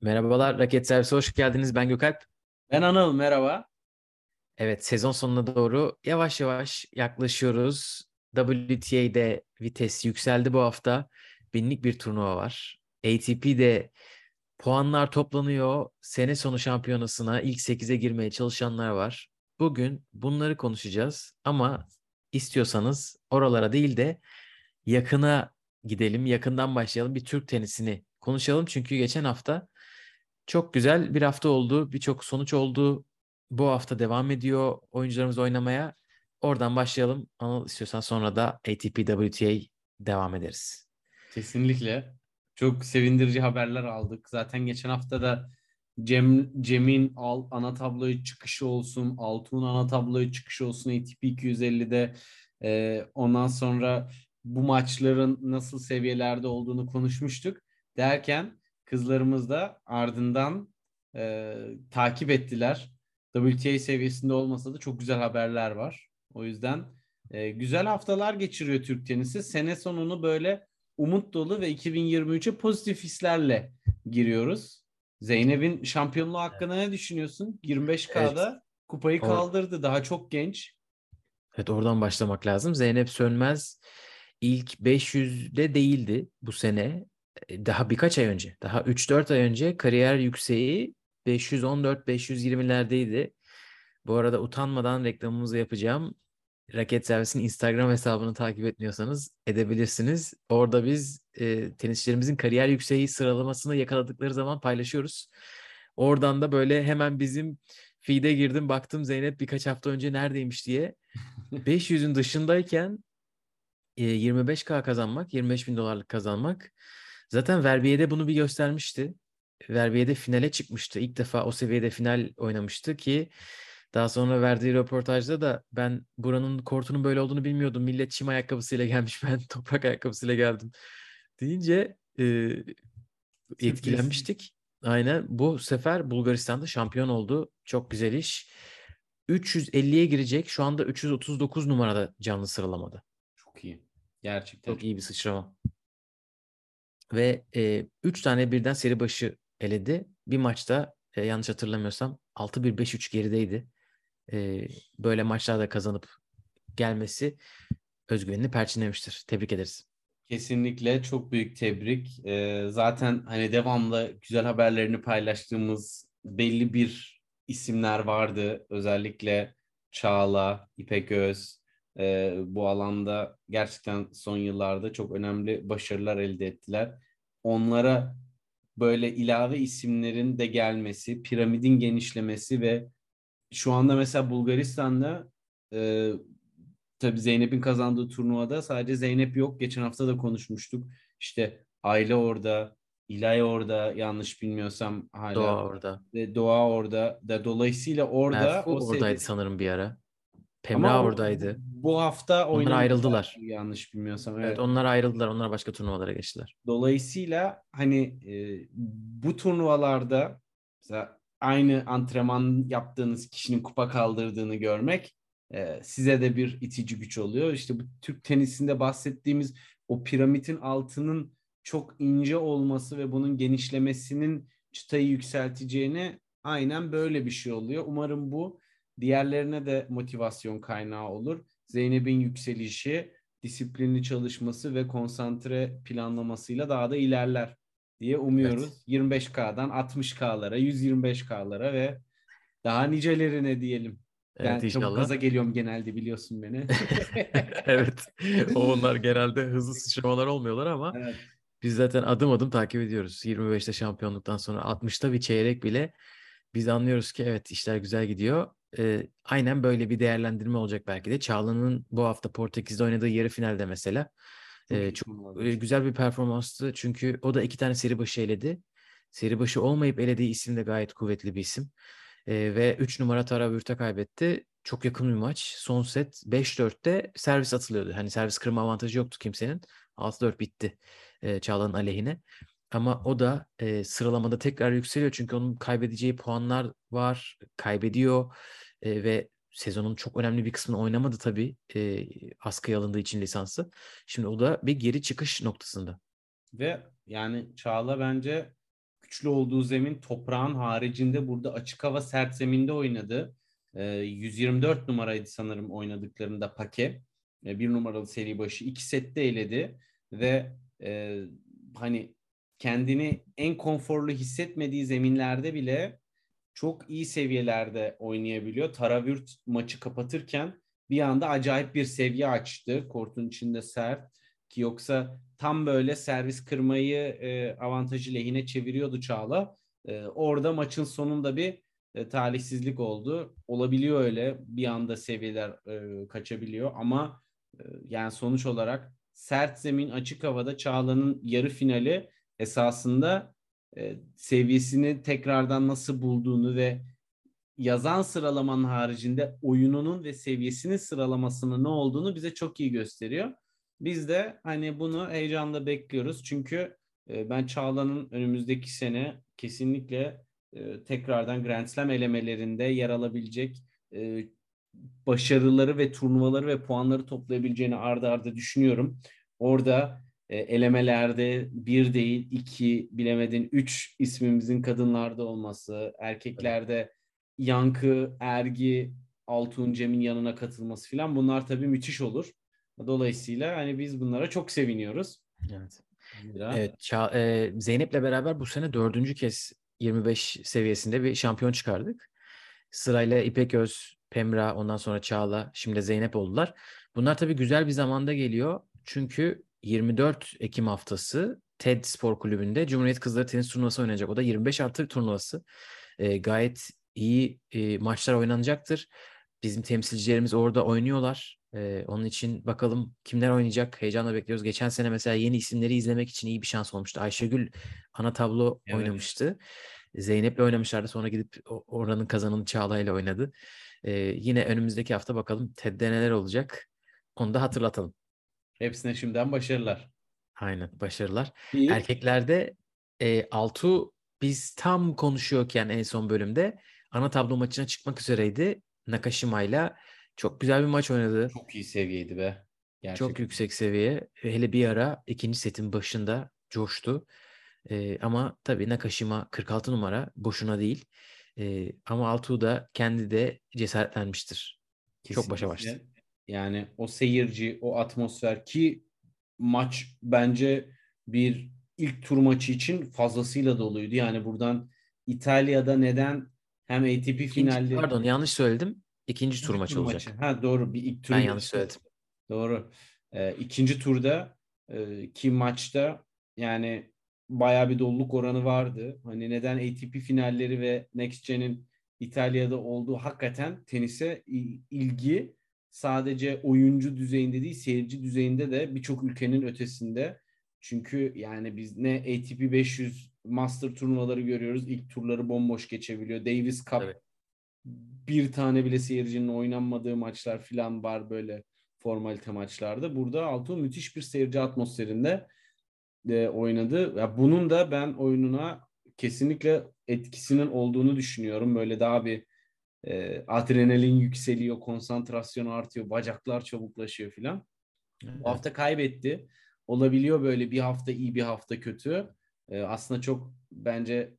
Merhabalar, Raket Servisi hoş geldiniz. Ben Gökalp. Ben Anıl, merhaba. Evet, sezon sonuna doğru yavaş yavaş yaklaşıyoruz. WTA'de vites yükseldi bu hafta. Binlik bir turnuva var. ATP'de puanlar toplanıyor. Sene sonu şampiyonasına ilk 8'e girmeye çalışanlar var. Bugün bunları konuşacağız ama istiyorsanız oralara değil de yakına gidelim, yakından başlayalım. Bir Türk tenisini konuşalım. Çünkü geçen hafta çok güzel bir hafta oldu. Birçok sonuç oldu. Bu hafta devam ediyor oyuncularımız oynamaya. Oradan başlayalım. Anıl istiyorsan sonra da ATP WTA devam ederiz. Kesinlikle. Çok sevindirici haberler aldık. Zaten geçen hafta da Cem, Cem'in al, ana tabloyu çıkışı olsun, Altuğ'un ana tabloyu çıkışı olsun ATP 250'de. Ee, ondan sonra bu maçların nasıl seviyelerde olduğunu konuşmuştuk. Derken kızlarımız da ardından e, takip ettiler. WTA seviyesinde olmasa da çok güzel haberler var. O yüzden e, güzel haftalar geçiriyor Türk tenisi. Sene sonunu böyle umut dolu ve 2023'e pozitif hislerle giriyoruz. Zeynep'in şampiyonluğu hakkında ne düşünüyorsun? 25K'da evet. kupayı kaldırdı. Daha çok genç. Evet oradan başlamak lazım. Zeynep Sönmez ilk 500'de değildi bu sene. E, daha birkaç ay önce, daha 3-4 ay önce kariyer yükseği 514-520'lerdeydi. Bu arada utanmadan reklamımızı yapacağım. Raket Servis'in Instagram hesabını takip etmiyorsanız edebilirsiniz. Orada biz e, tenisçilerimizin kariyer yükseği sıralamasını yakaladıkları zaman paylaşıyoruz. Oradan da böyle hemen bizim feed'e girdim baktım Zeynep birkaç hafta önce neredeymiş diye. 500'ün dışındayken e, 25K kazanmak, 25 bin dolarlık kazanmak Zaten Verbiye'de bunu bir göstermişti. Verbiye'de finale çıkmıştı. İlk defa o seviyede final oynamıştı ki daha sonra verdiği röportajda da ben buranın kortunun böyle olduğunu bilmiyordum. Millet çim ayakkabısıyla gelmiş ben toprak ayakkabısıyla geldim deyince e, etkilenmiştik. Aynen bu sefer Bulgaristan'da şampiyon oldu. Çok güzel iş. 350'ye girecek. Şu anda 339 numarada canlı sıralamada. Çok iyi. Gerçekten. Çok iyi bir sıçrama ve e, üç tane birden seri başı eledi. Bir maçta e, yanlış hatırlamıyorsam 6-1-5-3 gerideydi. E, böyle maçlarda kazanıp gelmesi özgüvenini perçinlemiştir. Tebrik ederiz. Kesinlikle çok büyük tebrik. Ee, zaten hani devamlı güzel haberlerini paylaştığımız belli bir isimler vardı. Özellikle Çağla, İpek Öz e, bu alanda gerçekten son yıllarda çok önemli başarılar elde ettiler. Onlara böyle ilave isimlerin de gelmesi, piramidin genişlemesi ve şu anda mesela Bulgaristan'da e, tabii Zeynep'in kazandığı turnuvada sadece Zeynep yok. Geçen hafta da konuşmuştuk. İşte Aile orada, İlay orada yanlış bilmiyorsam hala. Doğa orada. Ve Doğa orada. Da dolayısıyla orada Merfu o oradaydı seviyede... sanırım bir ara. Pemra Ama oradaydı. Bu hafta onlar ayrıldılar. Yanlış bilmiyorsam. Evet. evet onlar ayrıldılar. Onlar başka turnuvalara geçtiler. Dolayısıyla hani e, bu turnuvalarda mesela aynı antrenman yaptığınız kişinin kupa kaldırdığını görmek e, size de bir itici güç oluyor. İşte bu Türk tenisinde bahsettiğimiz o piramidin altının çok ince olması ve bunun genişlemesinin çıtayı yükselteceğini aynen böyle bir şey oluyor. Umarım bu Diğerlerine de motivasyon kaynağı olur. Zeynep'in yükselişi, disiplinli çalışması ve konsantre planlamasıyla daha da ilerler diye umuyoruz. Evet. 25K'dan 60K'lara, 125K'lara ve daha nicelerine diyelim. Evet, ben inşallah. çok gaza geliyorum genelde biliyorsun beni. evet. O onlar genelde hızlı sıçramalar olmuyorlar ama evet. biz zaten adım adım takip ediyoruz. 25'te şampiyonluktan sonra 60'ta bir çeyrek bile biz anlıyoruz ki evet işler güzel gidiyor e, aynen böyle bir değerlendirme olacak belki de. Çağla'nın bu hafta Portekiz'de oynadığı yarı finalde mesela e, çok e, güzel bir performanstı. Çünkü o da iki tane seri başı eledi. Seri başı olmayıp elediği isim de gayet kuvvetli bir isim. E, ve 3 numara Tara Vürt'e kaybetti. Çok yakın bir maç. Son set 5-4'te servis atılıyordu. Hani servis kırma avantajı yoktu kimsenin. 6-4 bitti e, Çağla'nın aleyhine. Ama o da e, sıralamada tekrar yükseliyor çünkü onun kaybedeceği puanlar var, kaybediyor e, ve sezonun çok önemli bir kısmını oynamadı tabii e, askıya alındığı için lisansı. Şimdi o da bir geri çıkış noktasında. Ve yani Çağla bence güçlü olduğu zemin toprağın haricinde burada açık hava sert zeminde oynadı. E, 124 numaraydı sanırım oynadıklarında Pake. E, bir numaralı seri başı iki sette eledi ve e, hani kendini en konforlu hissetmediği zeminlerde bile çok iyi seviyelerde oynayabiliyor. Taravürt maçı kapatırken bir anda acayip bir seviye açtı. Kortun içinde sert ki yoksa tam böyle servis kırmayı e, avantajı lehine çeviriyordu Çağla. E, orada maçın sonunda bir e, talihsizlik oldu. Olabiliyor öyle. Bir anda seviyeler e, kaçabiliyor ama e, yani sonuç olarak sert zemin açık havada Çağla'nın yarı finali esasında e, seviyesini tekrardan nasıl bulduğunu ve yazan sıralamanın haricinde oyununun ve seviyesinin sıralamasının ne olduğunu bize çok iyi gösteriyor. Biz de hani bunu heyecanla bekliyoruz. Çünkü e, ben Çağla'nın önümüzdeki sene kesinlikle e, tekrardan Grand Slam elemelerinde yer alabilecek e, başarıları ve turnuvaları ve puanları toplayabileceğini ardı ardı düşünüyorum. Orada e, elemelerde bir değil iki bilemedin üç ismimizin kadınlarda olması, erkeklerde Yankı, Ergi, Altun Cem'in yanına katılması falan bunlar tabii müthiş olur. Dolayısıyla hani biz bunlara çok seviniyoruz. Evet. Evet, Ça- e, Zeynep'le beraber bu sene dördüncü kez 25 seviyesinde bir şampiyon çıkardık. Sırayla İpek Öz, Pemra, ondan sonra Çağla, şimdi Zeynep oldular. Bunlar tabii güzel bir zamanda geliyor. Çünkü 24 Ekim haftası TED Spor Kulübü'nde Cumhuriyet Kızları Tenis Turnuvası oynanacak. O da 25 artı turnuvası. E, gayet iyi e, maçlar oynanacaktır. Bizim temsilcilerimiz orada oynuyorlar. E, onun için bakalım kimler oynayacak. Heyecanla bekliyoruz. Geçen sene mesela yeni isimleri izlemek için iyi bir şans olmuştu. Ayşegül ana tablo evet. oynamıştı. Zeynep'le oynamışlardı. Sonra gidip oranın kazananı Çağla'yla oynadı. E, yine önümüzdeki hafta bakalım TED'de neler olacak. Onu da hatırlatalım. Hepsine şimdiden başarılar. Aynen başarılar. İyi. Erkeklerde e, Altu biz tam konuşuyorken en son bölümde ana tablo maçına çıkmak üzereydi. Nakashima'yla çok güzel bir maç oynadı. Çok iyi seviyeydi be. Gerçekten. Çok yüksek seviye. Hele bir ara ikinci setin başında coştu. Ee, ama tabii Nakashima 46 numara boşuna değil. Ee, ama Altuğ da kendi de cesaretlenmiştir. Kesinlikle. Çok başa başladı. Yani o seyirci, o atmosfer ki maç bence bir ilk tur maçı için fazlasıyla doluydu. Yani buradan İtalya'da neden hem ATP İkinci, finalleri... Pardon yanlış söyledim. İkinci tur maçı olacak. Maçı. Ha doğru bir ilk tur. Ben yanlış söyledim. Doğru. Ee, ikinci turda e, ki maçta yani baya bir doluluk oranı vardı. Hani neden ATP finalleri ve Next Gen'in İtalya'da olduğu hakikaten tenise ilgi sadece oyuncu düzeyinde değil seyirci düzeyinde de birçok ülkenin ötesinde. Çünkü yani biz ne ATP 500 Master turnuvaları görüyoruz. İlk turları bomboş geçebiliyor. Davis Cup evet. bir tane bile seyircinin oynanmadığı maçlar falan var böyle formalite maçlarda. Burada Altun müthiş bir seyirci atmosferinde e, oynadı. Ya bunun da ben oyununa kesinlikle etkisinin olduğunu düşünüyorum. Böyle daha bir e, adrenalin yükseliyor, konsantrasyon artıyor, bacaklar çabuklaşıyor filan. Evet. Bu hafta kaybetti. Olabiliyor böyle bir hafta iyi bir hafta kötü. E, aslında çok bence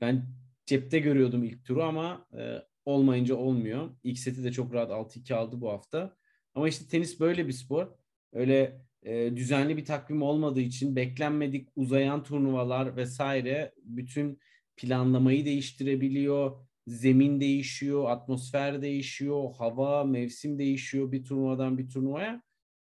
ben cepte görüyordum ilk turu ama e, olmayınca olmuyor. İlk seti de çok rahat 6-2 aldı bu hafta. Ama işte tenis böyle bir spor. Öyle e, düzenli bir takvim olmadığı için beklenmedik uzayan turnuvalar vesaire bütün planlamayı değiştirebiliyor zemin değişiyor, atmosfer değişiyor, hava, mevsim değişiyor bir turnuvadan bir turnuvaya.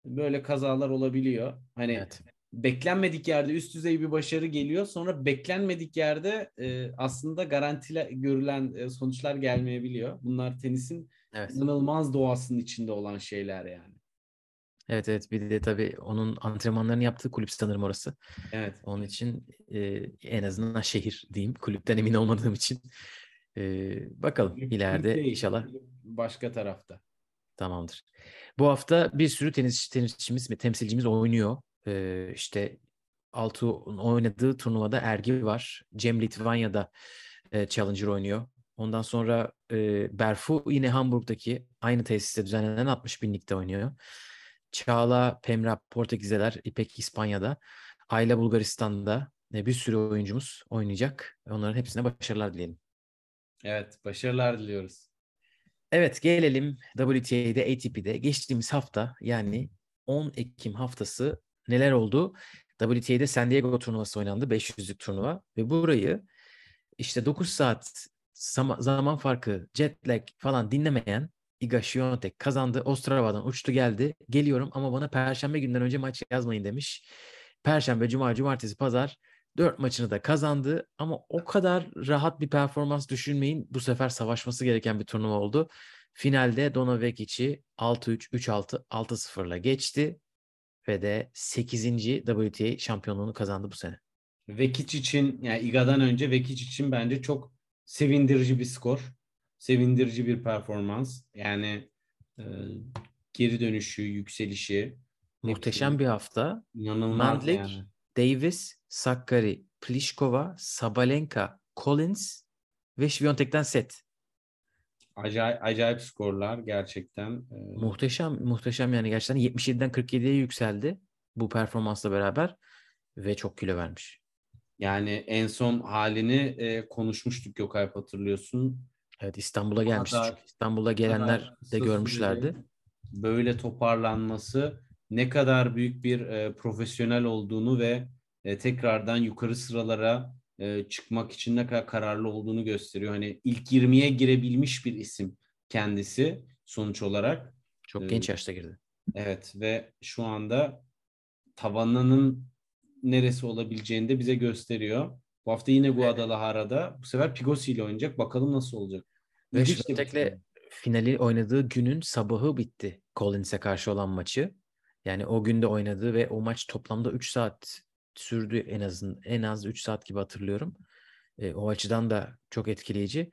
Böyle kazalar olabiliyor. Hani evet. beklenmedik yerde üst düzey bir başarı geliyor. Sonra beklenmedik yerde e, aslında garantile görülen e, sonuçlar gelmeyebiliyor. Bunlar tenisin evet. inanılmaz doğasının içinde olan şeyler yani. Evet evet bir de tabii onun antrenmanlarını yaptığı kulüp sanırım orası. Evet. Onun için e, en azından şehir diyeyim. Kulüpten emin olmadığım için ee, bakalım ileride değil, inşallah. Başka tarafta. Tamamdır. Bu hafta bir sürü tenis tenisçimiz ve temsilcimiz oynuyor. Ee, işte altı oynadığı turnuvada Ergi var. Cem Litvanya'da e, Challenger oynuyor. Ondan sonra e, Berfu yine Hamburg'daki aynı tesiste düzenlenen 60 binlikte oynuyor. Çağla Pemra Portekizler, İpek İspanya'da. Ayla Bulgaristan'da. e, bir sürü oyuncumuz oynayacak. Onların hepsine başarılar dileyelim. Evet, başarılar diliyoruz. Evet gelelim WTA'de, ATP'de geçtiğimiz hafta yani 10 Ekim haftası neler oldu? WTA'de San Diego turnuvası oynandı. 500'lük turnuva ve burayı işte 9 saat zaman farkı, jet lag falan dinlemeyen Iga Świątek kazandı. Ostrava'dan uçtu geldi. Geliyorum ama bana perşembe günden önce maç yazmayın demiş. Perşembe, cuma, cumartesi, pazar dört maçını da kazandı. Ama o kadar rahat bir performans düşünmeyin. Bu sefer savaşması gereken bir turnuva oldu. Finalde Dona Vekic'i 6-3, 3-6, 6-0'la geçti. Ve de 8. WTA şampiyonluğunu kazandı bu sene. Vekic için yani Iga'dan önce Vekic için bence çok sevindirici bir skor. Sevindirici bir performans. Yani e, geri dönüşü, yükselişi. Muhteşem bir hafta. İnanılmaz Mandlik, yani. Davis, Sakkari, Pliskova, Sabalenka, Collins ve Świątek'ten set. Acayip, acayip skorlar gerçekten. E, Muhteşem, muhteşem yani gerçekten 77'den 47'ye yükseldi bu performansla beraber ve çok kilo vermiş. Yani en son halini e, konuşmuştuk Gökalp hatırlıyorsun. Evet İstanbul'a gelmişti. çünkü. İstanbul'a gelenler de görmüşlerdi. Böyle toparlanması ne kadar büyük bir e, profesyonel olduğunu ve e, tekrardan yukarı sıralara e, çıkmak için ne kadar kararlı olduğunu gösteriyor. Hani ilk 20'ye girebilmiş bir isim kendisi sonuç olarak. Çok Ee, genç yaşta girdi. Evet ve şu anda tavanının neresi olabileceğini de bize gösteriyor. Bu hafta yine Guadalajara'da. Bu sefer Pigosi ile oynayacak. Bakalım nasıl olacak. Ve turnuva. finali oynadığı günün sabahı bitti Collins'e karşı olan maçı. Yani o günde oynadığı ve o maç toplamda 3 saat sürdü en azın en az 3 saat gibi hatırlıyorum. E, o açıdan da çok etkileyici.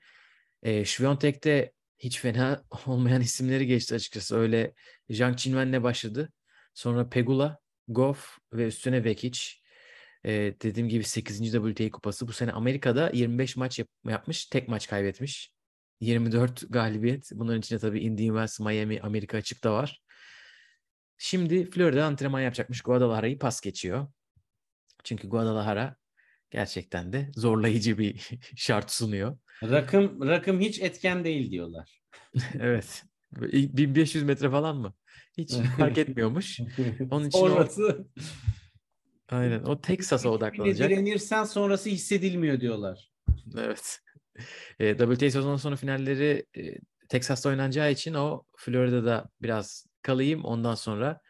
E, Świątek'te hiç fena olmayan isimleri geçti açıkçası. Öyle Zhang Qinwen'le başladı. Sonra Pegula, Goff ve üstüne Vekic. E, dediğim gibi 8. WTA kupası. Bu sene Amerika'da 25 maç yap- yapmış. Tek maç kaybetmiş. 24 galibiyet. Bunların içinde tabii Indian Wells, Miami, Amerika açık da var. Şimdi Florida'da antrenman yapacakmış. Guadalajara'yı pas geçiyor. Çünkü Guadalajara gerçekten de zorlayıcı bir şart sunuyor. Rakım, rakım hiç etken değil diyorlar. Evet. Böyle ilk 1500 metre falan mı? Hiç fark etmiyormuş. Onun için o- Sonrası Aynen. O Texas'a odaklanacak. direnirsen sonrası hissedilmiyor diyorlar. Evet. E, WTA sezon sonu finalleri e, Texas'ta oynanacağı için o Florida'da biraz kalayım ondan sonra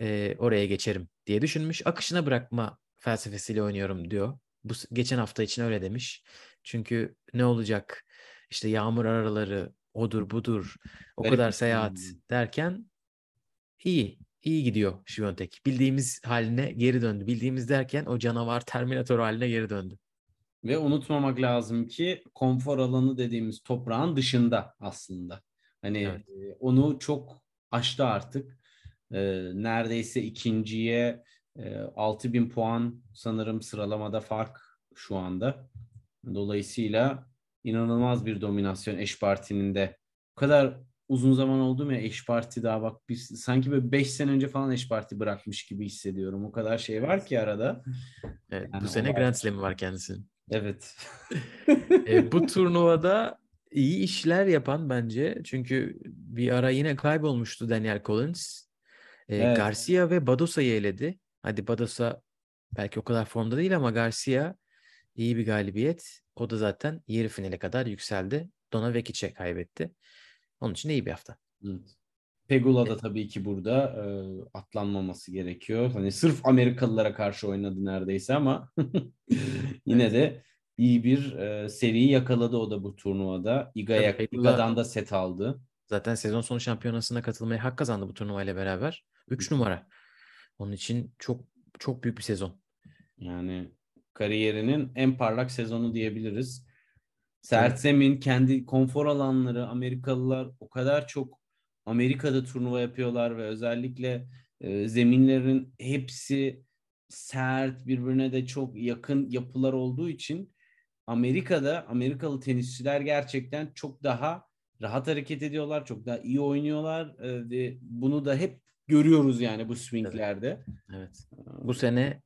e, oraya geçerim diye düşünmüş. Akışına bırakma felsefesiyle oynuyorum diyor. Bu geçen hafta için öyle demiş. Çünkü ne olacak? İşte yağmur araları odur budur o Garip kadar bir seyahat sezon. derken iyi iyi gidiyor Świątek. Bildiğimiz haline geri döndü. Bildiğimiz derken o canavar Terminator haline geri döndü. Ve unutmamak lazım ki konfor alanı dediğimiz toprağın dışında aslında. Hani Evet. e, onu çok aştı artık. E, neredeyse ikinciye e, 6000 puan sanırım sıralamada fark şu anda. Dolayısıyla inanılmaz bir dominasyon eş partinin de. Bu kadar uzun zaman oldu mu ya eş parti daha bak biz sanki böyle 5 sene önce falan eş parti bırakmış gibi hissediyorum. O kadar şey var ki arada. Evet, Yani bu sene Grand Slam'i var kendisinin. Evet. E, bu turnuvada iyi işler yapan bence. Çünkü bir ara yine kaybolmuştu Daniel Collins. E, Evet. Garcia ve Badosa'yı eledi. Hadi Badosa belki o kadar formda değil ama Garcia iyi bir galibiyet. O da zaten yarı finale kadar yükseldi. Dona Vekic'e kaybetti. Onun için iyi bir hafta. Evet. Pegula da tabii ki burada e, atlanmaması gerekiyor. Hani sırf Amerikalılara karşı oynadı neredeyse ama yine de iyi bir e, seriyi yakaladı o da bu turnuvada. Iga'ya, Iga'dan da set aldı. Zaten sezon sonu şampiyonasına katılmaya hak kazandı bu turnuvayla beraber. 3 numara. Onun için çok çok büyük bir sezon. Yani kariyerinin en parlak sezonu diyebiliriz. Sertsem'in kendi konfor alanları, Amerikalılar o kadar çok Amerika'da turnuva yapıyorlar ve özellikle e, zeminlerin hepsi sert, birbirine de çok yakın yapılar olduğu için Amerika'da Amerikalı tenisçiler gerçekten çok daha rahat hareket ediyorlar, çok daha iyi oynuyorlar e, ve bunu da hep görüyoruz yani bu swinglerde. Evet. Bu sene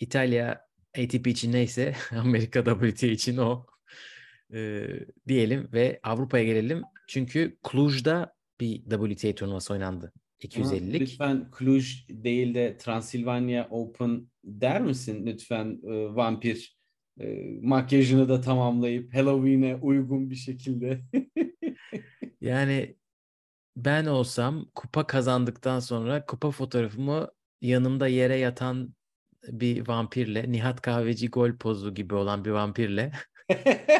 İtalya ATP için neyse Amerika WTA için o e, diyelim ve Avrupa'ya gelelim. Çünkü Cluj'da bir WTA turnuvası oynandı. 250'lik. Lütfen Cluj değil de Transilvanya Open der misin lütfen e, vampir e, makyajını da tamamlayıp Halloween'e uygun bir şekilde. yani ben olsam kupa kazandıktan sonra kupa fotoğrafımı yanımda yere yatan bir vampirle, Nihat Kahveci gol pozu gibi olan bir vampirle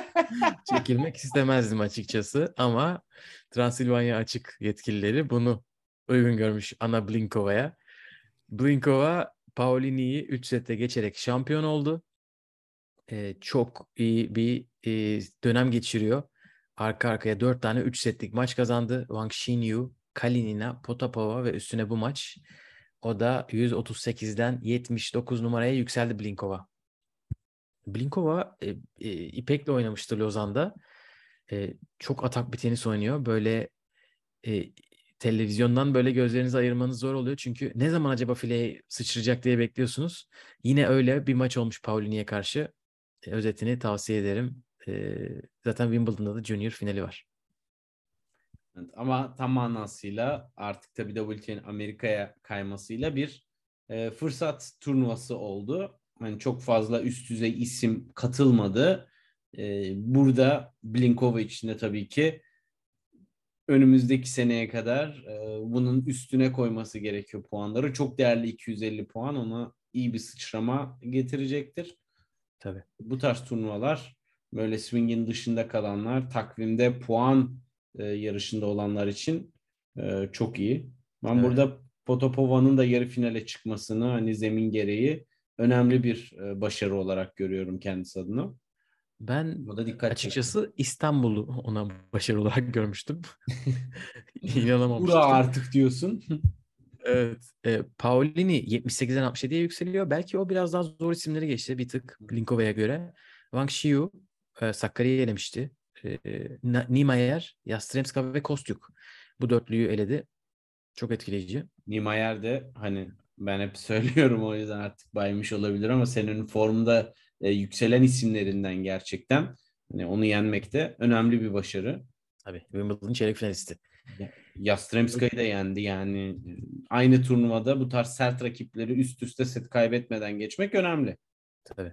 çekilmek istemezdim açıkçası ama Transilvanya açık yetkilileri bunu uygun görmüş Ana Blinkova'ya. Blinkova Paulini'yi 3 sette geçerek şampiyon oldu. Ee, çok iyi bir e, dönem geçiriyor. Arka arkaya 4 tane 3 setlik maç kazandı. Wang Xinyu, Kalinina, Potapova ve üstüne bu maç o da 138'den 79 numaraya yükseldi Blinkova. Blinkova e, e, İpek'le oynamıştı Lozan'da. E, çok atak bir tenis oynuyor. Böyle e, televizyondan böyle gözlerinizi ayırmanız zor oluyor. Çünkü ne zaman acaba fileye sıçrayacak diye bekliyorsunuz. Yine öyle bir maç olmuş Paulini'ye karşı. E, özetini tavsiye ederim. E, zaten Wimbledon'da da Junior finali var. Evet, ama tam manasıyla artık tabii WTA'nin Amerika'ya kaymasıyla bir e, fırsat turnuvası oldu. Hani çok fazla üst düzey isim katılmadı. E, burada Blinkova için de tabii ki önümüzdeki seneye kadar e, bunun üstüne koyması gerekiyor puanları. Çok değerli 250 puan ona iyi bir sıçrama getirecektir. Tabii. Bu tarz turnuvalar böyle swingin dışında kalanlar takvimde puan e, yarışında olanlar için e, çok iyi. Ben evet. burada Potopova'nın da yarı finale çıkmasını hani zemin gereği önemli bir e, başarı olarak görüyorum kendisi adına. Ben da dikkat açıkçası çekti. İstanbul'u ona başarı olarak görmüştüm. İnanamamıştım. Ura artık diyorsun. evet. E, Paulini 78'den 67'ye yükseliyor. Belki o biraz daha zor isimleri geçti bir tık Blinkova'ya göre. Wang Xiu e, Sakarya'yı elemişti. E, Niemeyer, Yastremska ve Kostyuk. Bu dörtlüyü eledi. Çok etkileyici. Niemeyer de hani ben hep söylüyorum o yüzden artık baymış olabilir ama senin formda e, yükselen isimlerinden gerçekten hani onu yenmek de önemli bir başarı. Tabii Wimbledon çeyrek finalisti. Yastremska'yı da yendi yani aynı turnuvada bu tarz sert rakipleri üst üste set kaybetmeden geçmek önemli. Tabii.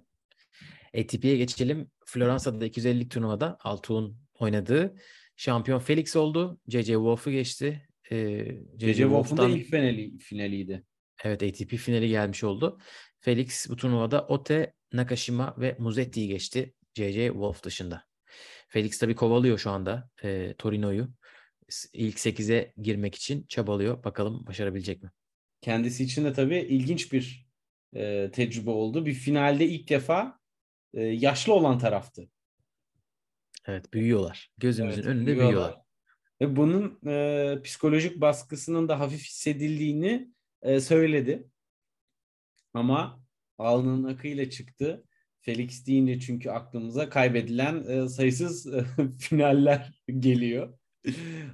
ATP'ye geçelim. Floransa'da 250'lik turnuvada Altuğ'un oynadığı şampiyon Felix oldu. JJ Wolf'u geçti. Ee, JJ Wolf'un da ilk finali, finaliydi. Evet ATP finali gelmiş oldu. Felix bu turnuvada Ote, Nakashima ve Musetti'yi geçti. JJ Wolf dışında. Felix tabii kovalıyor şu anda e, Torino'yu. İlk 8'e girmek için çabalıyor. Bakalım başarabilecek mi? Kendisi için de tabii ilginç bir e, tecrübe oldu. Bir finalde ilk defa e, yaşlı olan taraftı. Evet büyüyorlar. Gözümüzün evet, önünde büyüyorlar. büyüyorlar. Ve bunun e, psikolojik baskısının da hafif hissedildiğini e, söyledi. Ama alnının akıyla çıktı. Felix deyince çünkü aklımıza kaybedilen e, sayısız e, finaller geliyor.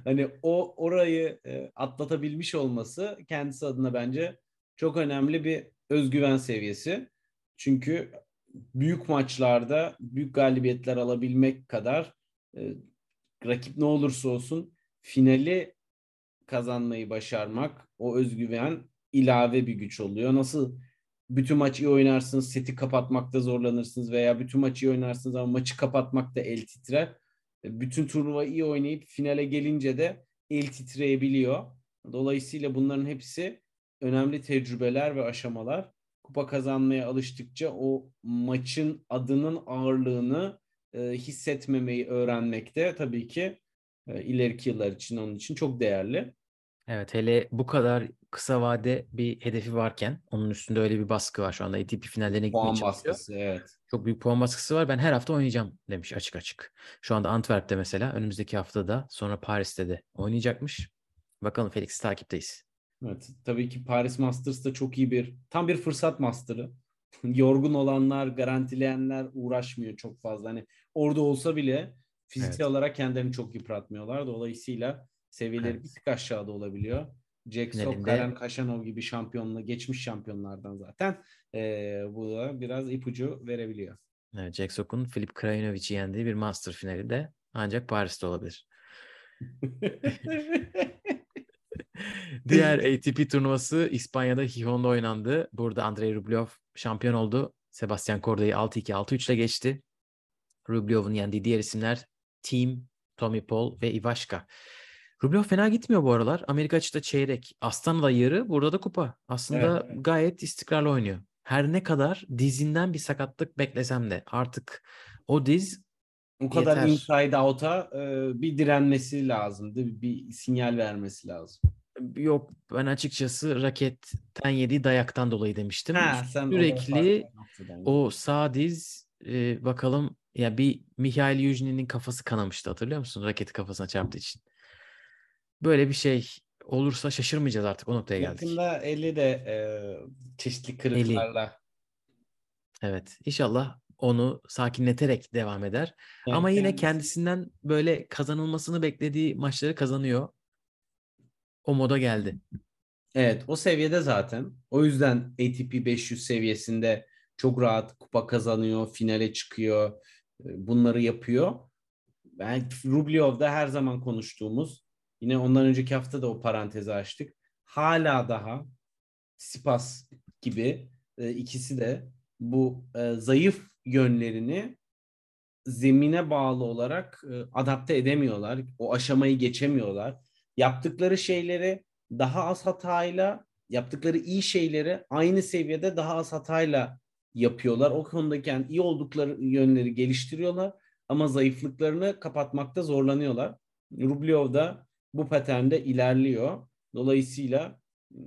hani o orayı e, atlatabilmiş olması kendisi adına bence çok önemli bir özgüven seviyesi. Çünkü büyük maçlarda büyük galibiyetler alabilmek kadar e, rakip ne olursa olsun finali kazanmayı başarmak o özgüven ilave bir güç oluyor. Nasıl bütün maçı iyi oynarsınız, seti kapatmakta zorlanırsınız veya bütün maçı iyi oynarsınız ama maçı kapatmakta el titrer. E, bütün turnuva iyi oynayıp finale gelince de el titreyebiliyor. Dolayısıyla bunların hepsi önemli tecrübeler ve aşamalar. Kupa kazanmaya alıştıkça o maçın adının ağırlığını e, hissetmemeyi öğrenmekte tabii ki e, ileriki yıllar için onun için çok değerli. Evet hele bu kadar kısa vade bir hedefi varken onun üstünde öyle bir baskı var şu anda ATP finallerine gitmeye Puan baskısı evet. Çok büyük puan baskısı var. Ben her hafta oynayacağım demiş açık açık. Şu anda Antwerp'te mesela önümüzdeki haftada sonra Paris'te de oynayacakmış. Bakalım Felix takipteyiz. Evet tabii ki Paris Masters da çok iyi bir tam bir fırsat master'ı. Yorgun olanlar, garantileyenler uğraşmıyor çok fazla. Hani orada olsa bile fiziksel evet. olarak kendilerini çok yıpratmıyorlar. Dolayısıyla seviyeleri evet. bir tık aşağıda olabiliyor. Jack Sock, Karen Kaşanov gibi şampiyonla geçmiş şampiyonlardan zaten. Ee, bu da biraz ipucu verebiliyor. Evet, Jack Sock'un Filip Krajinovic'i yendiği bir Master finali de ancak Paris'te olabilir. Diğer ATP turnuvası İspanya'da Gijon'da oynandı. Burada Andrei Rublev şampiyon oldu. Sebastian Cordea'yı 6-2, 6-3 ile geçti. Rublev'in yendiği diğer isimler Team, Tommy Paul ve Ivashka. Rublev fena gitmiyor bu aralar. Amerika açıkta çeyrek. Astana'da yarı, burada da kupa. Aslında Evet, evet. gayet istikrarlı oynuyor. Her ne kadar dizinden bir sakatlık beklesem de artık o diz O kadar Yeter. inside out'a bir direnmesi lazımdı. Bir sinyal vermesi lazım. Yok ben açıkçası raketten yediği dayaktan dolayı demiştim. Ha, sen Sürekli o sağ diz e, bakalım ya bir Mihail Yujni'nin kafası kanamıştı hatırlıyor musun? Raketi kafasına çarptığı için. Böyle bir şey olursa şaşırmayacağız artık o noktaya geldik. Yakında eli de e, çeşitli kırıklarla. Evet. İnşallah onu sakinleterek devam eder. Yani Ama yine kendisi- kendisinden böyle kazanılmasını beklediği maçları kazanıyor. O moda geldi. Evet o seviyede zaten. O yüzden ATP 500 seviyesinde çok rahat kupa kazanıyor, finale çıkıyor. e, Bunları yapıyor. Ben Rublev'da her zaman konuştuğumuz yine ondan önceki hafta da o parantezi açtık. Hala daha Sipas gibi e, ikisi de bu e, zayıf yönlerini zemine bağlı olarak e, adapte edemiyorlar. O aşamayı geçemiyorlar. Yaptıkları şeyleri daha az hatayla, yaptıkları iyi şeyleri aynı seviyede daha az hatayla yapıyorlar. O konudaki yani iyi oldukları yönleri geliştiriyorlar ama zayıflıklarını kapatmakta zorlanıyorlar. Rublev da bu paternde ilerliyor. Dolayısıyla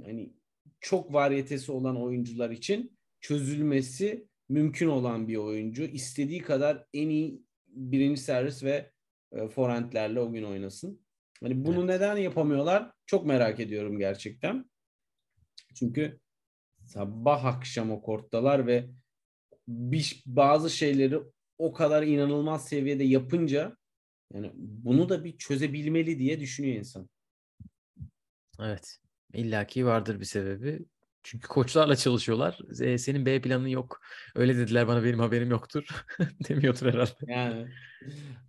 hani çok varyetesi olan oyuncular için çözülmesi mümkün olan bir oyuncu. İstediği kadar en iyi birinci servis ve e, forehandlerle o gün oynasın. Hani bunu Evet. neden yapamıyorlar? Çok merak ediyorum gerçekten. Çünkü sabah akşam o korttalar ve bir, bazı şeyleri o kadar inanılmaz seviyede yapınca yani bunu da bir çözebilmeli diye düşünüyor insan. Evet. İlla ki vardır bir sebebi. Çünkü koçlarla çalışıyorlar. E, senin B planın yok. Öyle dediler bana benim haberim yoktur. Demiyordur herhalde. Yani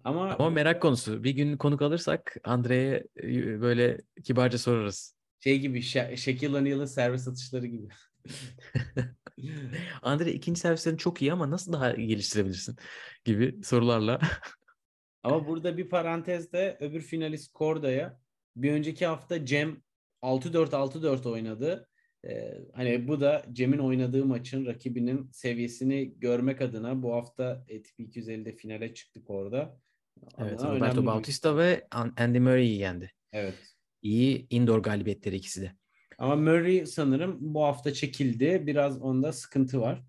ama Ama merak konusu. Bir gün konuk alırsak Andre'ye e, böyle kibarca sorarız. şey gibi Sha- Shaquille O'Neal'ın servis atışları gibi. Andre ikinci servislerin çok iyi ama nasıl daha geliştirebilirsin gibi sorularla. Ama burada bir parantezde öbür finalist Korda'ya bir önceki hafta Cem 6-4-6-4 oynadı. Ee, hani bu da Cem'in oynadığı maçın rakibinin seviyesini görmek adına bu hafta ATP 250'de finale çıktık orada. Evet, önemli Roberto bir- Bautista ve An- Andy Murray'i yendi. Evet. İyi indoor galibiyetleri ikisi de. Ama Murray sanırım bu hafta çekildi. Biraz onda sıkıntı var.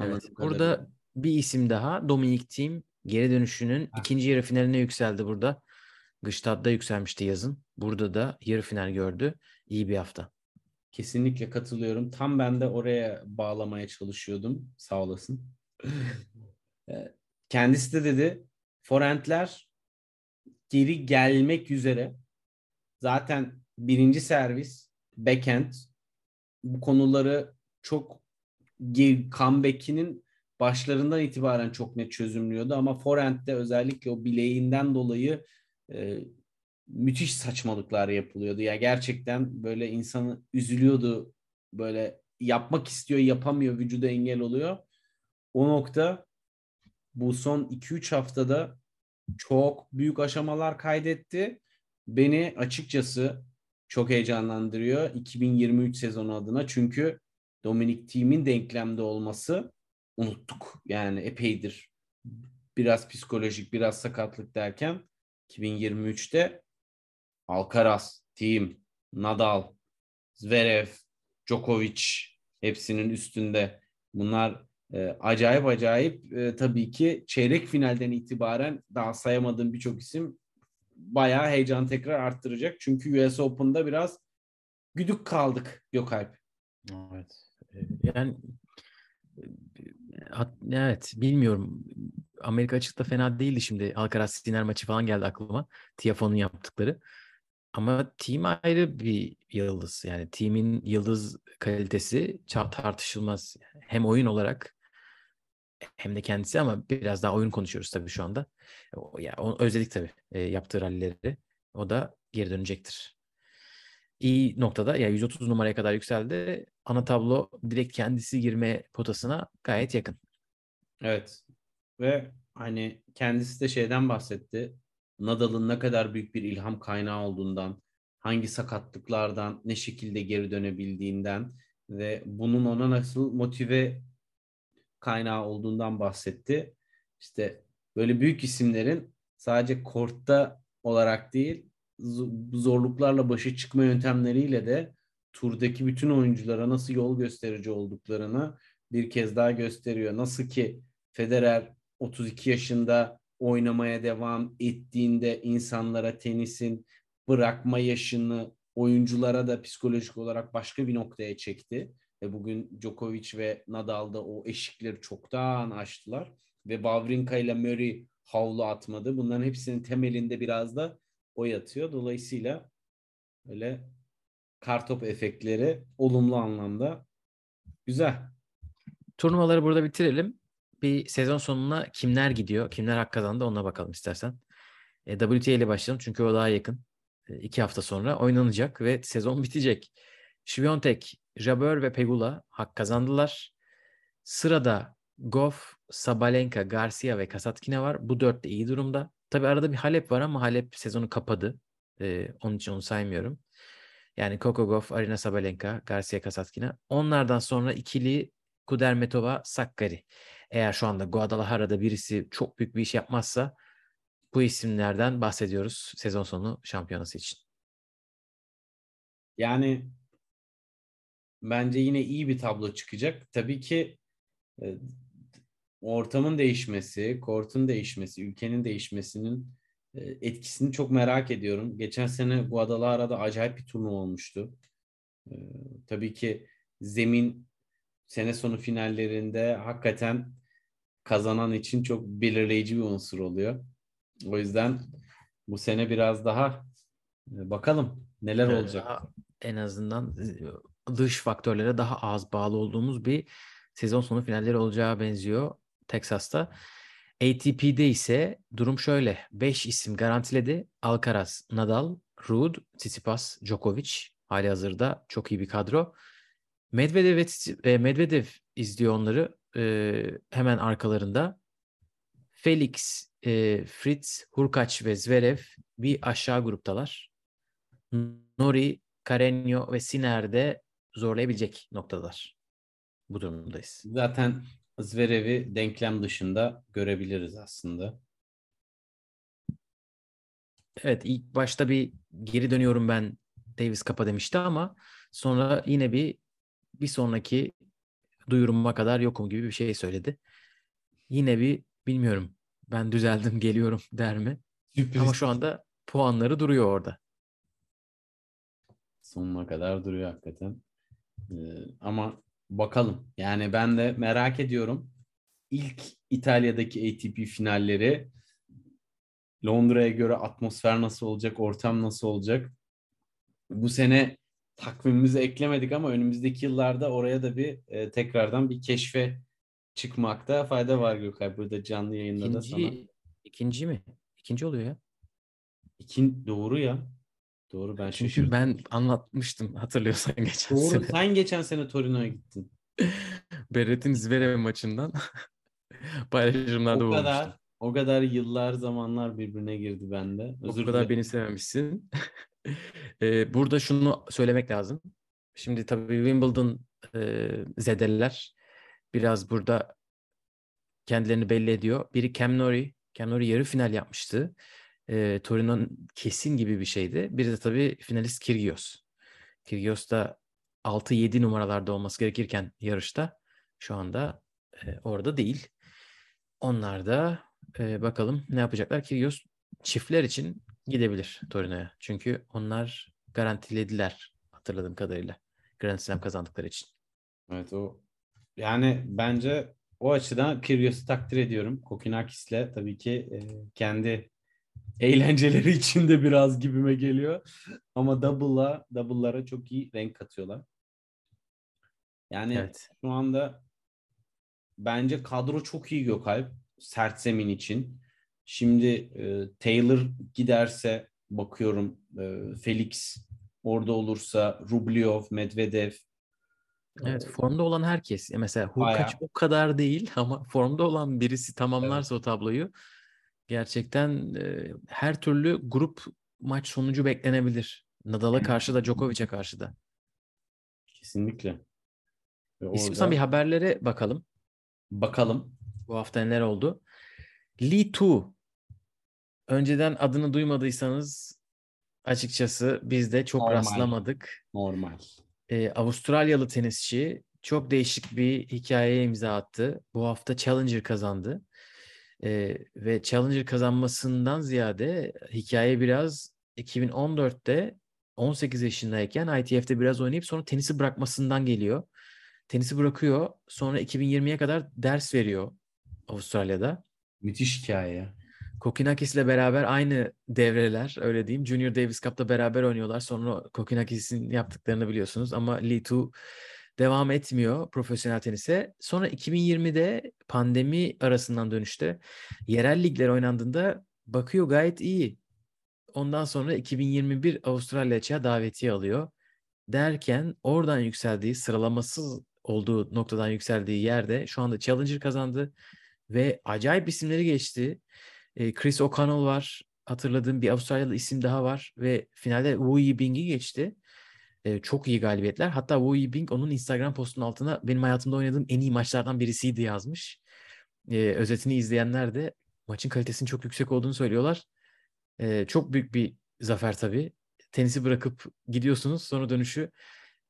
Evet. Burada bir isim daha Dominic Thiem geri dönüşünün Ha. ikinci yarı finaline yükseldi burada. Gstad'da yükselmişti yazın. Burada da yarı final gördü. İyi bir hafta. Kesinlikle katılıyorum. Tam ben de oraya bağlamaya çalışıyordum. Sağ olasın. Ee, Kendisi de dedi forentler geri gelmek üzere. Zaten birinci servis, backhand bu konuları çok comeback'inin başlarından itibaren çok net çözümlüyordu ama forehand'de özellikle o bileğinden dolayı e, müthiş saçmalıklar yapılıyordu. Ya gerçekten böyle insanı üzülüyordu. Böyle yapmak istiyor, yapamıyor, vücuda engel oluyor. O nokta bu son 2-3 haftada çok büyük aşamalar kaydetti. Beni açıkçası çok heyecanlandırıyor 2023 sezonu adına. Çünkü Dominic Thiem'in denklemde olması unuttuk. Yani epeydir. Biraz psikolojik, biraz sakatlık derken 2023'te Alcaraz, Thiem, Nadal, Zverev, Djokovic hepsinin üstünde. Bunlar e, acayip acayip e, tabii ki çeyrek finalden itibaren daha sayamadığım birçok isim bayağı heyecan tekrar arttıracak. Çünkü US Open'da biraz güdük kaldık Gökalp. Evet. Ee, Yani e, evet bilmiyorum. Amerika açıkta fena değildi şimdi. Alcaraz Sinner maçı falan geldi aklıma. Tiafoe'nun yaptıkları. Ama team ayrı bir yıldız. Yani team'in yıldız kalitesi tartışılmaz. Hem oyun olarak hem de kendisi ama biraz daha oyun konuşuyoruz tabii şu anda. O, ya onu özledik tabii e, yaptığı rallileri. O da geri dönecektir. İyi noktada ya 130 numaraya kadar yükseldi. Ana tablo direkt kendisi girme potasına gayet yakın. Evet. Ve hani kendisi de şeyden bahsetti. Nadal'ın ne kadar büyük bir ilham kaynağı olduğundan, hangi sakatlıklardan ne şekilde geri dönebildiğinden ve bunun ona nasıl motive kaynağı olduğundan bahsetti. İşte böyle büyük isimlerin sadece kortta olarak değil zorluklarla başa çıkma yöntemleriyle de turdaki bütün oyunculara nasıl yol gösterici olduklarını bir kez daha gösteriyor. Nasıl ki Federer 32 yaşında oynamaya devam ettiğinde insanlara tenisin bırakma yaşını oyunculara da psikolojik olarak başka bir noktaya çekti. Ve bugün Djokovic ve Nadal da o eşikleri çoktan aştılar. Ve Wawrinka ile Murray havlu atmadı. Bunların hepsinin temelinde biraz da o yatıyor. Dolayısıyla öyle kartop efektleri olumlu anlamda güzel. Turnuvaları burada bitirelim. Bir sezon sonuna kimler gidiyor, kimler hak kazandı ona bakalım istersen. E, WTA ile başlayalım çünkü o daha yakın. E, iki hafta sonra oynanacak ve sezon bitecek. Şviyontek, Jabeur ve Pegula hak kazandılar. Sırada Goff, Sabalenka, Garcia ve Kasatkina var. Bu dört de iyi durumda. Tabi arada bir Halep var ama Halep sezonu kapadı. Ee, onun için onu saymıyorum. Yani Coco Goff, Arina Sabalenka, Garcia Kasatkina. Onlardan sonra ikili Kudermetova, Sakkari. Eğer şu anda Guadalajara'da birisi çok büyük bir iş yapmazsa bu isimlerden bahsediyoruz sezon sonu şampiyonası için. Yani bence yine iyi bir tablo çıkacak. Tabii ki e, ortamın değişmesi, kortun değişmesi, ülkenin değişmesinin e, etkisini çok merak ediyorum. Geçen sene Guadalajara'da acayip bir turnuva olmuştu. E, tabii ki zemin sene sonu finallerinde hakikaten kazanan için çok belirleyici bir unsur oluyor. O yüzden bu sene biraz daha bakalım neler olacak. En azından dış faktörlere daha az bağlı olduğumuz bir sezon sonu finalleri olacağı benziyor Texas'ta. ATP'de ise durum şöyle. 5 isim garantiledi. Alcaraz, Nadal, Ruud, Tsitsipas, Djokovic. Hali hazırda çok iyi bir kadro. Medvedev, ve, Medvedev izliyor onları. E, hemen arkalarında. Felix, e, Fritz, Hurkaç ve Zverev bir aşağı gruptalar. Nori, Carreño ve Sinner de zorlayabilecek noktalar. Bu durumdayız. Zaten Zverev'i denklem dışında görebiliriz aslında. Evet ilk başta bir geri dönüyorum ben Davis kapa demişti ama sonra yine bir bir sonraki duyuruma kadar yokum gibi bir şey söyledi. Yine bir bilmiyorum ben düzeldim geliyorum der mi? Sürpriz. Ama şu anda puanları duruyor orada. Sonuna kadar duruyor hakikaten. Ee, ama Bakalım. Yani ben de merak ediyorum. İlk İtalya'daki ATP finalleri Londra'ya göre atmosfer nasıl olacak, ortam nasıl olacak? Bu sene takvimimize eklemedik ama önümüzdeki yıllarda oraya da bir e, tekrardan bir keşfe çıkmakta fayda var Gökay. Burada canlı yayında da sana. İkinci mi? İkinci oluyor ya. İkin, doğru ya. Doğru ben Çünkü şaşırdım. ben anlatmıştım hatırlıyorsan geçen Doğru, sene. sen geçen sene Torino'ya gittin. Beret'in Zverev maçından paylaşımlarda o kadar, o kadar yıllar zamanlar birbirine girdi bende. Özür o kadar dilerim. beni sevmemişsin. ee, burada şunu söylemek lazım. Şimdi tabii Wimbledon e, zedeliler biraz burada kendilerini belli ediyor. Biri Cam Norrie. Cam Norrie yarı final yapmıştı e, Torino'nun kesin gibi bir şeydi. Bir de tabii finalist Kyrgios. Kyrgios da 6-7 numaralarda olması gerekirken yarışta şu anda e, orada değil. Onlar da e, bakalım ne yapacaklar. Kyrgios çiftler için gidebilir Torino'ya. Çünkü onlar garantilediler hatırladığım kadarıyla. Grand Slam kazandıkları için. Evet o yani bence o açıdan Kyrgios'u takdir ediyorum. Kokinakis'le tabii ki e, kendi eğlenceleri içinde biraz gibime geliyor. Ama double'la double'lara çok iyi renk katıyorlar. Yani Evet. şu anda bence kadro çok iyi Gökalp. Sert zemin için. Şimdi e, Taylor giderse bakıyorum e, Felix orada olursa Rublev, Medvedev Evet, formda olan herkes. Ya Mesela Hurkaç o kadar değil ama formda olan birisi tamamlarsa o tabloyu gerçekten e, her türlü grup maç sonucu beklenebilir. Nadal'a karşı da Djokovic'e karşı da. kesinlikle. Ve İstiyorsan orada bir haberlere bakalım. bakalım. Bu hafta neler oldu? Lee Tu. Önceden adını duymadıysanız açıkçası biz de çok Normal. rastlamadık. Normal. Ee, Avustralyalı tenisçi çok değişik bir hikayeye imza attı. Bu hafta Challenger kazandı. Ee, ve Challenger kazanmasından ziyade hikaye biraz 2014'te 18 yaşındayken ITF'de biraz oynayıp sonra tenisi bırakmasından geliyor. Tenisi bırakıyor. Sonra 2020'ye kadar ders veriyor Avustralya'da. Müthiş hikaye. Kokinakis ile beraber aynı devreler öyle diyeyim. Junior Davis Cup'ta beraber oynuyorlar. Sonra Kokinakis'in yaptıklarını biliyorsunuz ama Lee Tu devam etmiyor profesyonel tenise. Sonra 2020'de pandemi arasından dönüşte yerel ligler oynandığında bakıyor gayet iyi. Ondan sonra 2021 Avustralya açığa davetiye alıyor. Derken oradan yükseldiği, sıralamasız olduğu noktadan yükseldiği yerde şu anda Challenger kazandı ve acayip isimleri geçti. E, Chris O'Connell var. Hatırladığım bir Avustralyalı isim daha var ve finalde Wu Yibing'i geçti. E, çok iyi galibiyetler. Hatta Wu Yibing onun Instagram postunun altına benim hayatımda oynadığım en iyi maçlardan birisiydi yazmış. E, özetini izleyenler de maçın kalitesinin çok yüksek olduğunu söylüyorlar. Çok büyük bir zafer tabii. Tenisi bırakıp gidiyorsunuz sonra dönüşü.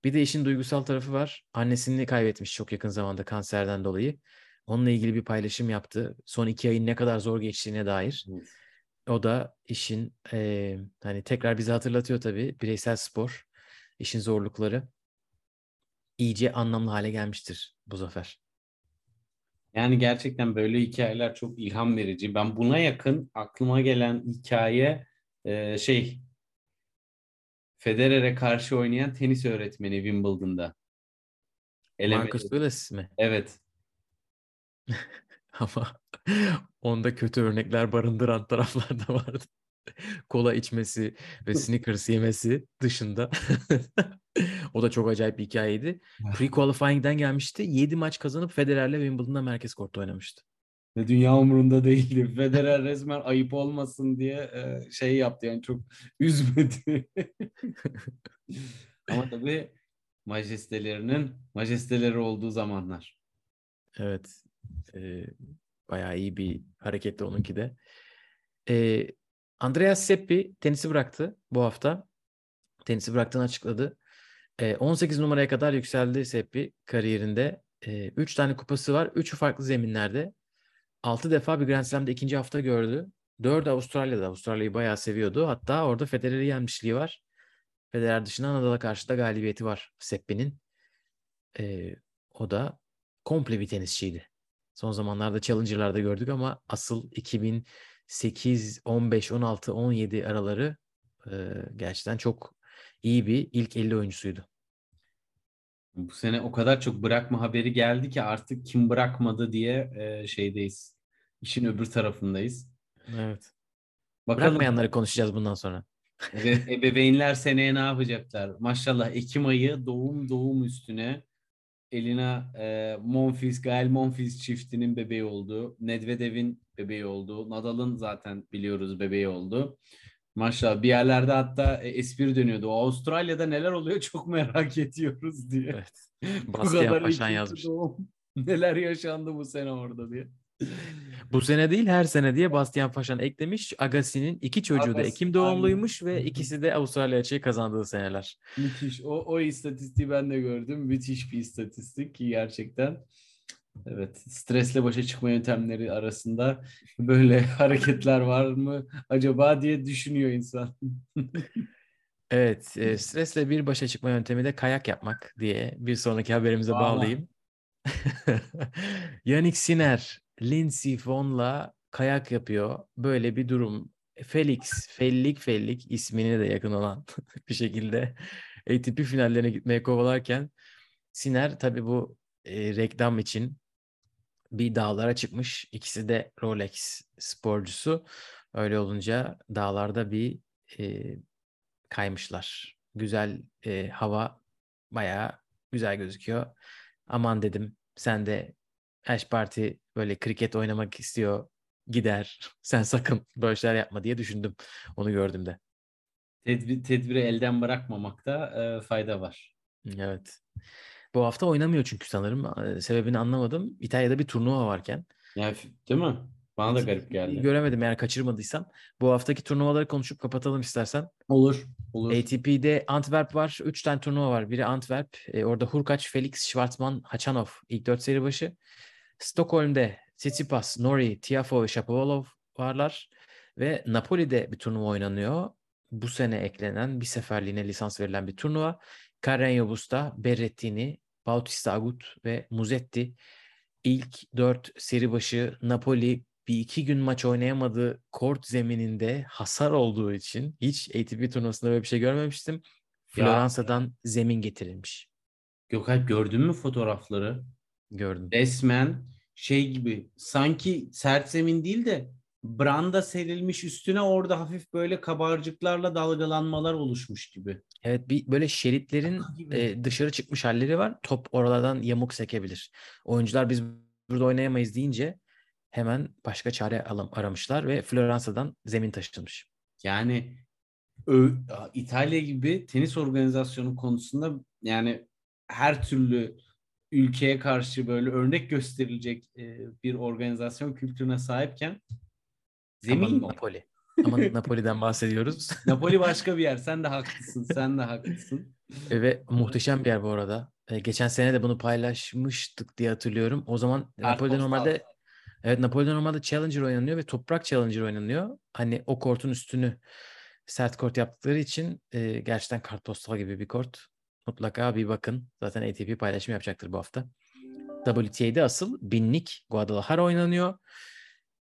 Bir de işin duygusal tarafı var. Annesini kaybetmiş çok yakın zamanda kanserden dolayı. Onunla ilgili bir paylaşım yaptı. Son iki ayın ne kadar zor geçtiğine dair. O da işin eee, hani tekrar bize hatırlatıyor tabii bireysel spor, işin zorlukları iyice anlamlı hale gelmiştir bu zafer. Yani gerçekten böyle hikayeler çok ilham verici. Ben buna yakın aklıma gelen hikaye e, şey Federer'e karşı oynayan tenis öğretmeni Wimbledon'da. Eleme- Marcus Willis mi? Evet. Ama onda kötü örnekler barındıran taraflar da vardı. Kola içmesi ve Snickers yemesi dışında. o da çok acayip bir hikayeydi. Pre-qualifying'den gelmişti. 7 maç kazanıp Federer'le Wimbledon'da merkez kortta oynamıştı. Ve dünya umurunda değildi. Federer resmen ayıp olmasın diye e, şey yaptı yani çok üzmedi. Ama tabii majestelerinin majesteleri olduğu zamanlar. Evet. E, bayağı iyi bir hareketti onunki de. E, Andreas Seppi tenisi bıraktı bu hafta. Tenisi bıraktığını açıkladı. E, 18 numaraya kadar yükseldi Seppi kariyerinde. 3 tane kupası var. 3'ü farklı zeminlerde. 6 defa bir Grand Slam'da ikinci hafta gördü. 4'ü Avustralya'da. Avustralya'yı bayağı seviyordu. Hatta orada Federer'i yenmişliği var. Federer dışında Nadal'a karşı da galibiyeti var Seppi'nin. E, o da komple bir tenisçiydi. Son zamanlarda Challenger'larda gördük ama asıl 2008, 15, 16, 17 araları e, gerçekten çok iyi bir ilk 50 oyuncusuydu. Bu sene o kadar çok bırakma haberi geldi ki artık kim bırakmadı diye e, şeydeyiz. İşin öbür tarafındayız. Evet. Bakalım Bırakmayanları konuşacağız bundan sonra. ebe- ebeveynler seneye ne yapacaklar? Maşallah Ekim ayı doğum doğum üstüne Elina e, Monfils, Gael Monfils çiftinin bebeği oldu. Nedvedev'in bebeği oldu. Nadal'ın zaten biliyoruz bebeği oldu. Maşallah bir yerlerde hatta e, espri dönüyordu. O Avustralya'da neler oluyor çok merak ediyoruz diye. Evet. Bu Bastian kadar Paşan yazmış. doğum. Neler yaşandı bu sene orada diye. Bu sene değil her sene diye Bastian Paşan eklemiş. Agassi'nin iki çocuğu da Agassi, Ekim doğumluymuş aynen. ve ikisi de Avustralya açığı kazandığı seneler. Müthiş. O, o istatistiği ben de gördüm. Müthiş bir istatistik ki gerçekten. Evet. Stresle başa çıkma yöntemleri arasında böyle hareketler var mı acaba diye düşünüyor insan. Evet, e, stresle bir başa çıkma yöntemi de kayak yapmak diye bir sonraki haberimize Valla. bağlayayım. Yannick Sinner, Lindsey Vonn'la kayak yapıyor. Böyle bir durum Felix, Fellik Fellik ismine de yakın olan bir şekilde ATP finallerine gitmeye kovalarken Siner tabii bu e, reklam için bir dağlara çıkmış. İkisi de Rolex sporcusu. Öyle olunca dağlarda bir e, kaymışlar. Güzel e, hava bayağı güzel gözüküyor. Aman dedim sen de Ash Party böyle kriket oynamak istiyor gider. Sen sakın böyle şeyler yapma diye düşündüm onu gördüğümde. Tedbir, tedbiri elden bırakmamakta e, fayda var. Evet. Bu hafta oynamıyor çünkü sanırım. Sebebini anlamadım. İtalya'da bir turnuva varken. Yani, değil mi? Bana da garip geldi. Göremedim eğer kaçırmadıysam. Bu haftaki turnuvaları konuşup kapatalım istersen. Olur. Olur. ATP'de Antwerp var. Üç tane turnuva var. Biri Antwerp. E, orada Hurkaç, Felix, Schwartzman, Hachanov ilk dört seri başı. Stockholm'de Tsitsipas, Nori, Tiafo ve Shapovalov varlar. Ve Napoli'de bir turnuva oynanıyor. Bu sene eklenen bir seferliğine lisans verilen bir turnuva. Carreño Busta, Berrettini, Bautista Agut ve Muzetti ilk dört seri başı Napoli bir iki gün maç oynayamadığı kort zemininde hasar olduğu için hiç ATP turnuvasında böyle bir şey görmemiştim. Floransa'dan zemin getirilmiş. Gökalp gördün mü fotoğrafları? Gördüm. Resmen şey gibi sanki sert zemin değil de branda serilmiş üstüne orada hafif böyle kabarcıklarla dalgalanmalar oluşmuş gibi. Evet bir böyle şeritlerin e, dışarı çıkmış halleri var. Top oralardan yamuk sekebilir. Oyuncular biz burada oynayamayız deyince hemen başka çare aramışlar ve Floransa'dan zemin taşınmış. Yani İtalya gibi tenis organizasyonu konusunda yani her türlü ülkeye karşı böyle örnek gösterilecek e, bir organizasyon kültürüne sahipken zemin Ama Napoli. Ama Napoli'den bahsediyoruz. Napoli başka bir yer. Sen de haklısın. Sen de haklısın. Ve muhteşem bir yer bu arada. E, geçen sene de bunu paylaşmıştık diye hatırlıyorum. O zaman Napoli'de normalde Evet Napoli'de normalde Challenger oynanıyor ve toprak Challenger oynanıyor. Hani o kortun üstünü sert kort yaptıkları için e, gerçekten kartpostal gibi bir kort. Mutlaka bir bakın. Zaten ATP paylaşım yapacaktır bu hafta. WTA'de asıl binlik Guadalajara oynanıyor.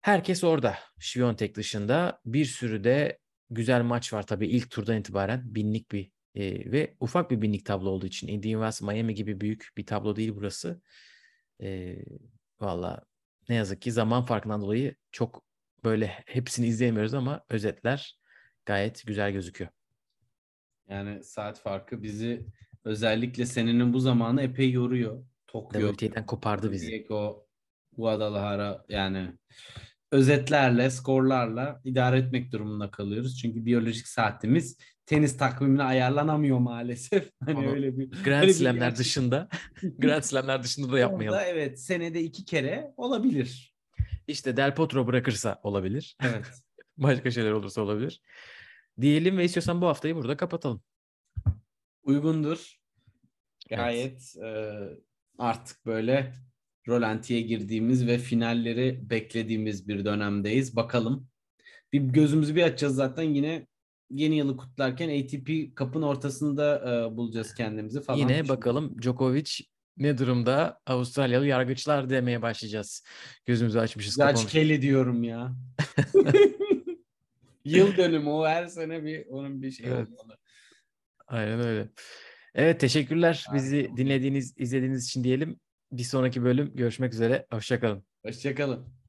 Herkes orada. Şiviyontek dışında bir sürü de güzel maç var tabii ilk turdan itibaren. Binlik bir e, ve ufak bir binlik tablo olduğu için Indian Wells, Miami gibi büyük bir tablo değil burası. E, Valla ne yazık ki zaman farkından dolayı çok böyle hepsini izleyemiyoruz ama özetler gayet güzel gözüküyor. Yani saat farkı bizi özellikle senenin bu zamanı epey yoruyor. Tokyo. WTA'den kopardı bizi. Diego, Guadalajara yani özetlerle, skorlarla idare etmek durumunda kalıyoruz. Çünkü biyolojik saatimiz tenis takvimine ayarlanamıyor maalesef. Hani Onu öyle bir Grand Slam'ler dışında Grand Slam'ler dışında da yapmayalım. Orada evet senede iki kere olabilir. İşte Del Potro bırakırsa olabilir. Evet. Başka şeyler olursa olabilir. Diyelim ve istiyorsan bu haftayı burada kapatalım. Uygundur. Gayet evet. e, artık böyle rolantiye girdiğimiz ve finalleri beklediğimiz bir dönemdeyiz. Bakalım. Bir gözümüzü bir açacağız zaten yine yeni yılı kutlarken ATP kapın ortasında e, bulacağız kendimizi falan. Yine bakalım Djokovic ne durumda Avustralyalı yargıçlar demeye başlayacağız. Gözümüzü açmışız. Zaç Kelly diyorum ya. Yıl dönümü o her sene bir onun bir şey evet. olmalı. Aynen öyle. Evet teşekkürler bizi dinlediğiniz, izlediğiniz için diyelim. Bir sonraki bölüm görüşmek üzere. Hoşçakalın. Hoşçakalın.